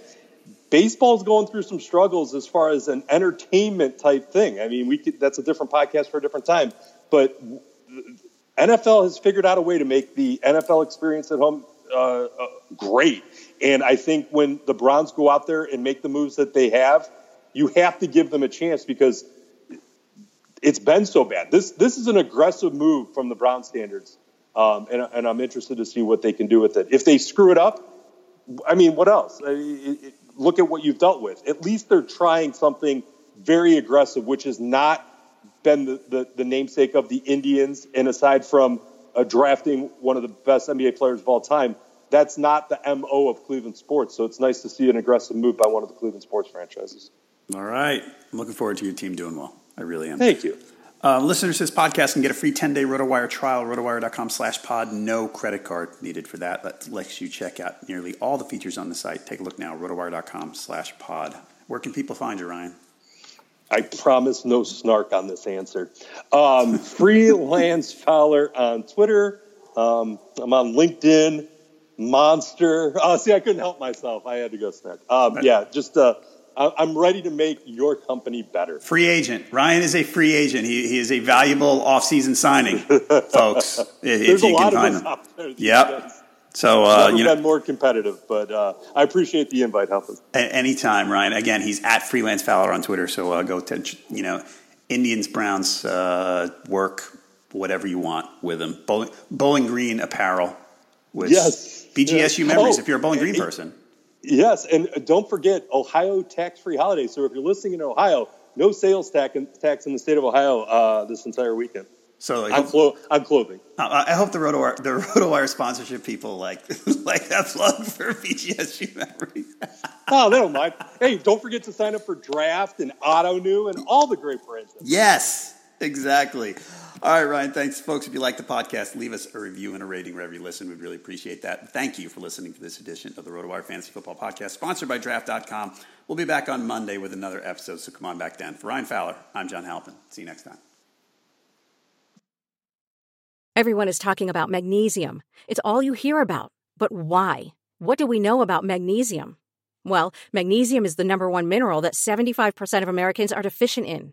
baseball's going through some struggles as far as an entertainment type thing. I mean, we could, that's a different podcast for a different time. But NFL has figured out a way to make the NFL experience at home uh, uh, great. And I think when the Browns go out there and make the moves that they have, you have to give them a chance because it's been so bad. This this is an aggressive move from the Brown standards, um, and, and, I'm interested to see what they can do with it. If they screw it up, I mean, what else? I it, it, look at what you've dealt with. At least they're trying something very aggressive, which has not been the, the, the namesake of the Indians. And aside from uh, drafting one of the best NBA players of all time, that's not the MO of Cleveland sports. So it's nice to see an aggressive move by one of the Cleveland sports franchises. All right. I'm looking forward to your team doing well. I really am. Thank you. Uh, listeners to this podcast can get a free 10-day RotoWire trial, rotowire.com slash pod. No credit card needed for that. That lets you check out nearly all the features on the site. Take a look now, rotowire.com slash pod. Where can people find you, Ryan? I promise no snark on this answer. Um, freelance Fowler on Twitter. Um, I'm on LinkedIn. Monster. Oh, see, I couldn't help myself. I had to go snark. Um, yeah, just uh, I'm ready to make your company better. Free agent. Ryan is a free agent. He, he is a valuable offseason signing, folks. There's a lot of us there. Yep. So uh, you know, been more competitive, but uh, I appreciate the invite, Huffman. Anytime, Ryan. Again, he's at Freelance Fowler on Twitter. So uh, go to you know Indians Browns uh, work whatever you want with him. Bowling, Bowling Green apparel. With yes. BGSU yes. memories. Oh, if you're a Bowling Green person. Yes, and don't forget Ohio tax-free holiday. So if you're listening in Ohio, no sales tax in, tax in the state of Ohio uh, this entire weekend. So like, I'm, clo- I'm clothing. Uh, I hope the RotoWire, the RotoWire sponsorship people like like that plug for BGSU memories. oh, they don't mind. Hey, don't forget to sign up for Draft and Ottoneu and all the great brands. Yes, exactly. All right, Ryan, thanks. Folks, if you like the podcast, leave us a review and a rating wherever you listen. We'd really appreciate that. Thank you for listening to this edition of the RotoWire Fantasy Football Podcast, sponsored by Draft.com. We'll be back on Monday with another episode, so come on back then. For Ryan Fowler, I'm John Halpin. See you next time. Everyone is talking about magnesium. It's all you hear about. But why? What do we know about magnesium? Well, magnesium is the number one mineral that 75% of Americans are deficient in.